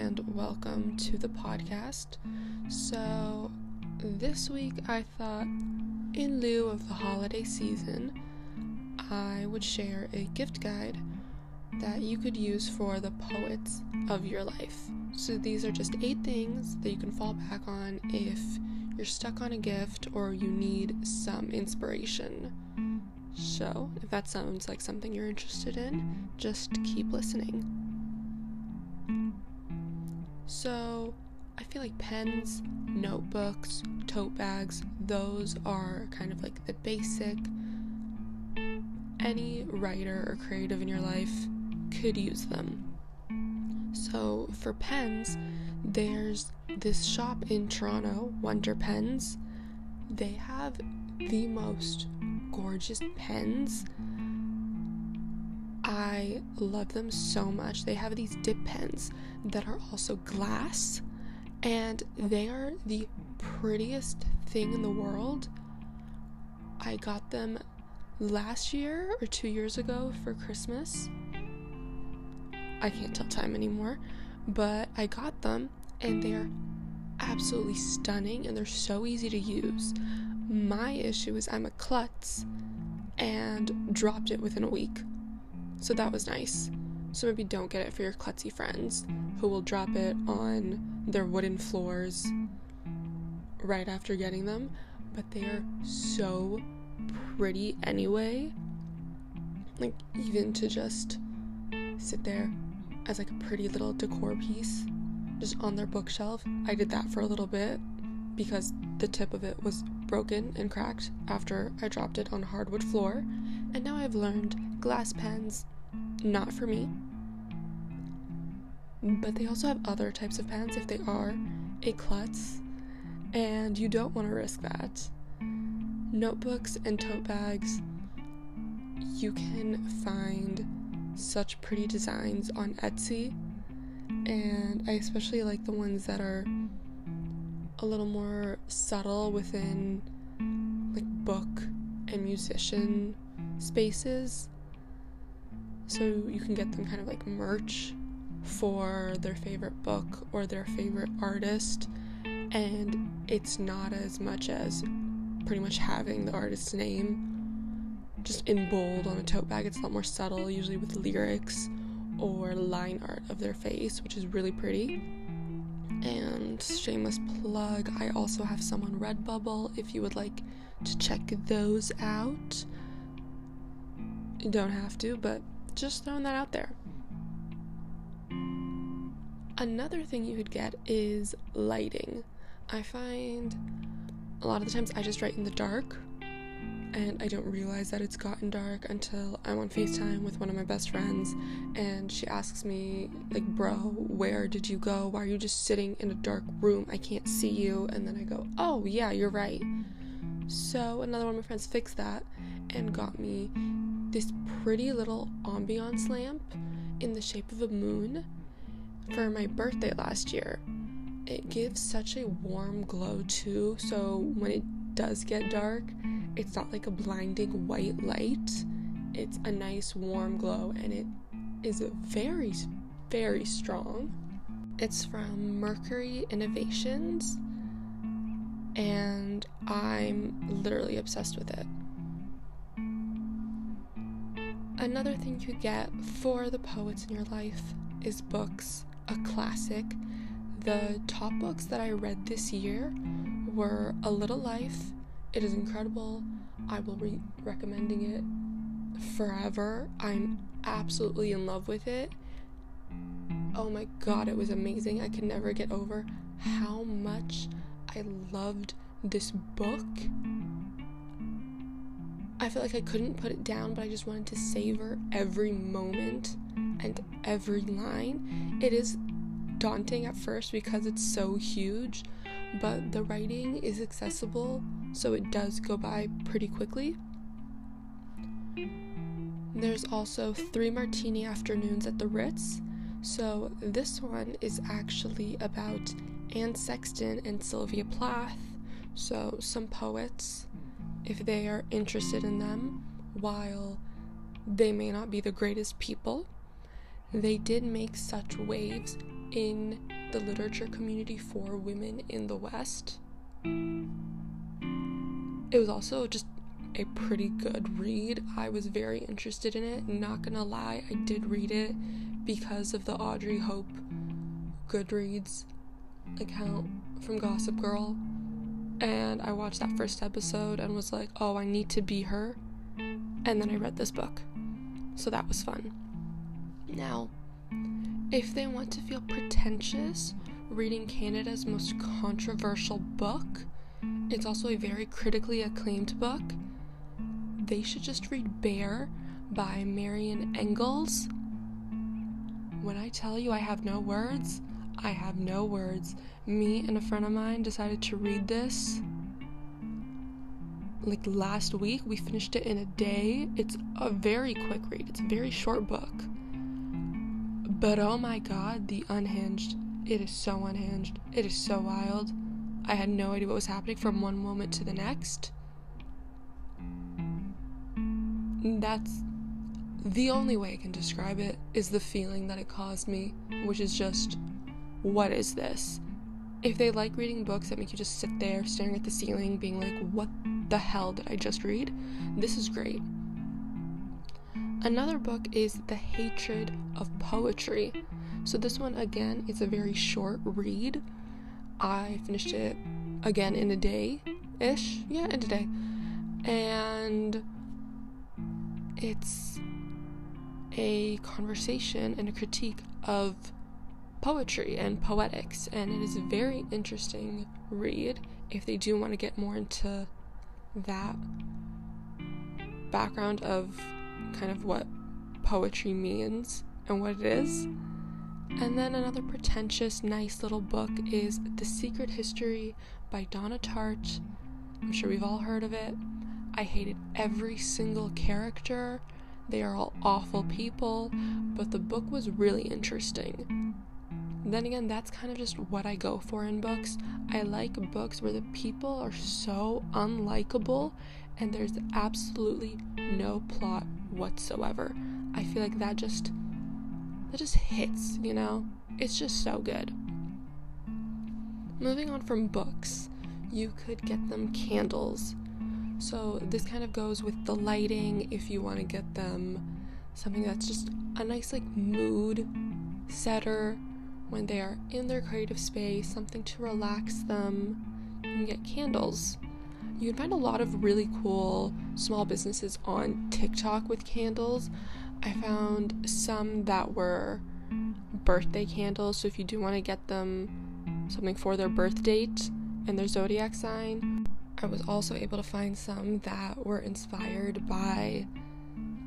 and welcome to the podcast. So, this week I thought, in lieu of the holiday season, I would share a gift guide that you could use for the poets of your life. So, these are just eight things that you can fall back on if you're stuck on a gift or you need some inspiration. So, if that sounds like something you're interested in, just keep listening. So, I feel like pens, notebooks, tote bags, those are kind of like the basic. Any writer or creative in your life could use them. So, for pens, there's this shop in Toronto, Wonder Pens. They have the most gorgeous pens. I love them so much. They have these dip pens that are also glass, and they are the prettiest thing in the world. I got them last year or two years ago for Christmas. I can't tell time anymore, but I got them and they're absolutely stunning and they're so easy to use. My issue is I'm a klutz and dropped it within a week. So that was nice. So maybe don't get it for your klutzy friends who will drop it on their wooden floors right after getting them, but they are so pretty anyway. Like even to just sit there as like a pretty little decor piece just on their bookshelf. I did that for a little bit because the tip of it was broken and cracked after I dropped it on hardwood floor. And now I've learned glass pens not for me. But they also have other types of pens if they are a klutz and you don't want to risk that. Notebooks and tote bags, you can find such pretty designs on Etsy, and I especially like the ones that are a little more subtle within like book and musician spaces. So you can get them kind of like merch for their favorite book or their favorite artist, and it's not as much as pretty much having the artist's name just in bold on a tote bag. It's a lot more subtle, usually with lyrics or line art of their face, which is really pretty. And shameless plug, I also have some on Redbubble if you would like to check those out. You don't have to, but just throwing that out there. Another thing you could get is lighting. I find a lot of the times I just write in the dark and I don't realize that it's gotten dark until I'm on FaceTime with one of my best friends and she asks me, like, bro, where did you go? Why are you just sitting in a dark room? I can't see you. And then I go, oh, yeah, you're right. So another one of my friends fixed that and got me this pretty little ambiance lamp in the shape of a moon for my birthday last year. It gives such a warm glow too, so when it does get dark, it's not like a blinding white light. It's a nice warm glow and it is very, very strong. It's from Mercury Innovations and I'm literally obsessed with it. Another thing you get for the poets in your life is books, a classic. The top books that I read this year were A Little Life it is incredible. I will be recommending it forever. I'm absolutely in love with it. Oh my god, it was amazing. I can never get over how much I loved this book. I feel like I couldn't put it down, but I just wanted to savor every moment and every line. It is daunting at first because it's so huge, but the writing is accessible, so it does go by pretty quickly. There's also Three Martini Afternoons at the Ritz. So, this one is actually about Anne Sexton and Sylvia Plath. So, some poets, if they are interested in them, while they may not be the greatest people, they did make such waves in the literature community for women in the West. It was also just a pretty good read. I was very interested in it. Not gonna lie, I did read it because of the Audrey Hope Goodreads account from Gossip Girl. And I watched that first episode and was like, oh, I need to be her. And then I read this book. So that was fun. Now, if they want to feel pretentious, reading Canada's most controversial book, it's also a very critically acclaimed book. They should just read Bear by Marian Engels. When I tell you I have no words, I have no words. Me and a friend of mine decided to read this like last week. We finished it in a day. It's a very quick read, it's a very short book. But oh my god, the unhinged. It is so unhinged. It is so wild. I had no idea what was happening from one moment to the next. That's the only way I can describe it is the feeling that it caused me, which is just, what is this? If they like reading books that make you just sit there staring at the ceiling, being like, what the hell did I just read? This is great. Another book is The Hatred of Poetry. So, this one again is a very short read. I finished it again in a day ish. Yeah, in a day. And it's a conversation and a critique of poetry and poetics, and it is a very interesting read if they do want to get more into that background of kind of what poetry means and what it is. And then another pretentious, nice little book is The Secret History by Donna Tartt. I'm sure we've all heard of it. I hated every single character. They are all awful people, but the book was really interesting. Mm. Then again, that's kind of just what I go for in books. I like books where the people are so unlikable and there's absolutely no plot whatsoever. I feel like that just that just hits, you know? It's just so good. Moving on from books, you could get them candles. So this kind of goes with the lighting if you want to get them something that's just a nice like mood setter when they are in their creative space, something to relax them. You can get candles. You can find a lot of really cool small businesses on TikTok with candles. I found some that were birthday candles, so if you do want to get them something for their birth date and their zodiac sign, I was also able to find some that were inspired by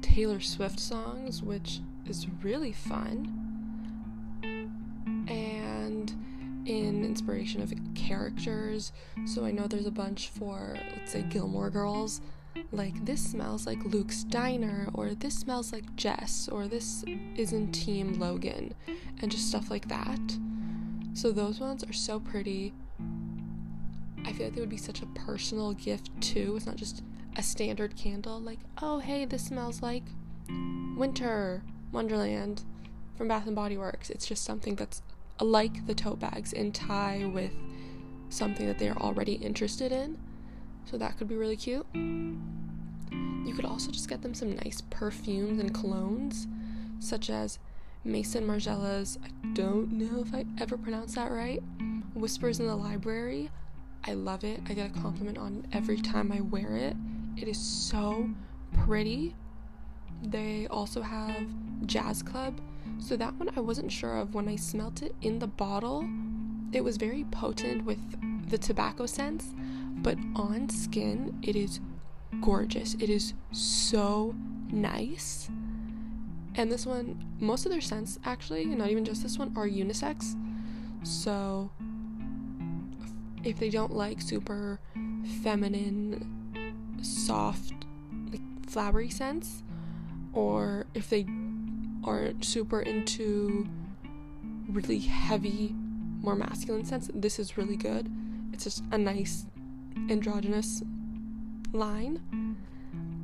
Taylor Swift songs, which is really fun. In inspiration of characters, so I know there's a bunch for, let's say, Gilmore Girls. Like, this smells like Luke's diner, or this smells like Jess, or this is in Team Logan, and just stuff like that. So, those ones are so pretty. I feel like they would be such a personal gift too. It's not just a standard candle, like, oh, hey, this smells like winter wonderland from Bath and Body Works. It's just something that's like the tote bags and tie with something that they are already interested in. So that could be really cute. You could also just get them some nice perfumes and colognes, such as Maison Margiela's, I don't know if I ever pronounced that right, Whispers in the Library. I love it. I get a compliment on every time I wear it. It is so pretty. They also have Jazz Club. So that one I wasn't sure of when I smelt it in the bottle. It was very potent with the tobacco scents, but on skin it is gorgeous. It is so nice. And this one, most of their scents actually, not even just this one, are unisex. So if they don't like super feminine, soft, like flowery scents, or if they aren't super into really heavy, more masculine scents, this is really good. It's just a nice androgynous line.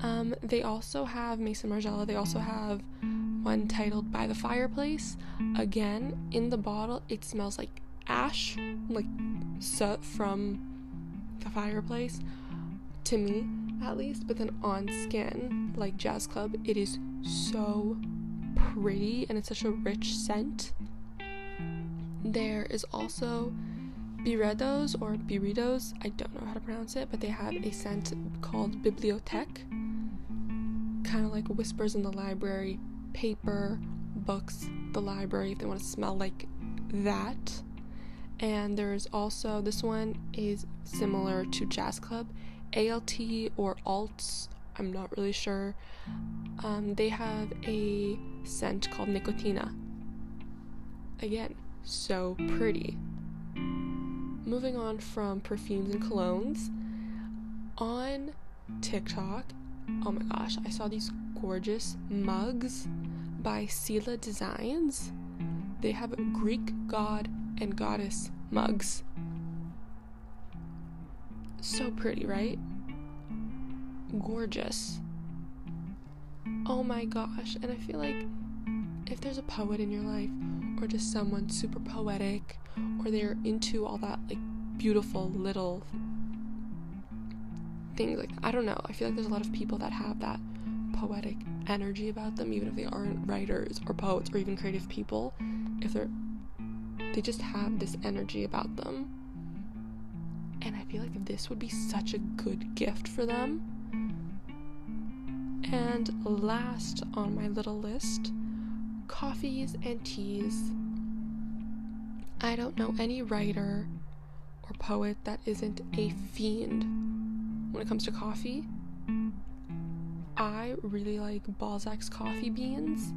Um, they also have Maison Margiela. They also have one titled By the Fireplace. Again, in the bottle, it smells like ash, like soot from the fireplace, to me at least. But then on skin, like Jazz Club, it is so pretty and it's such a rich scent. There is also Byredos or Byredos, I don't know how to pronounce it, but they have a scent called Bibliothèque. Kind of like whispers in the library, paper, books, the library, if they want to smell like that. And there's also this one is similar to Jazz Club, ALT or Alts, I'm not really sure. Um, they have a scent called Nicotina. Again, so pretty. Moving on from perfumes and colognes, on TikTok, oh my gosh, I saw these gorgeous mugs by Sila Designs. They have Greek god and goddess mugs. So pretty, right? Gorgeous. Oh my gosh. And I feel like if there's a poet in your life, or just someone super poetic, or they're into all that like beautiful little things like I don't know. I feel like there's a lot of people that have that poetic energy about them, even if they aren't writers or poets or even creative people. If they're they just have this energy about them. And I feel like this would be such a good gift for them. And last on my little list, coffees and teas. I don't know any writer or poet that isn't a fiend when it comes to coffee. I really like Balzac's coffee beans,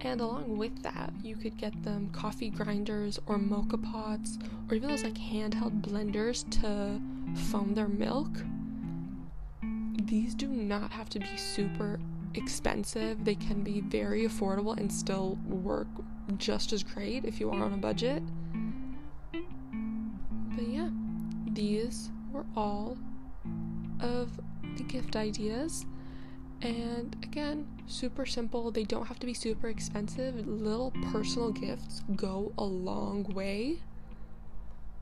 and along with that, you could get them coffee grinders or moka pots, or even those like handheld blenders to foam their milk. These do not have to be super expensive, they can be very affordable and still work just as great if you are on a budget. But yeah, these were all of the gift ideas. And again, super simple. They don't have to be super expensive. Little personal gifts go a long way.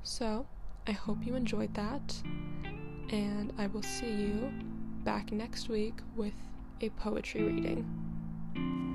So, I hope you enjoyed that. And I will see you back next week with a poetry reading.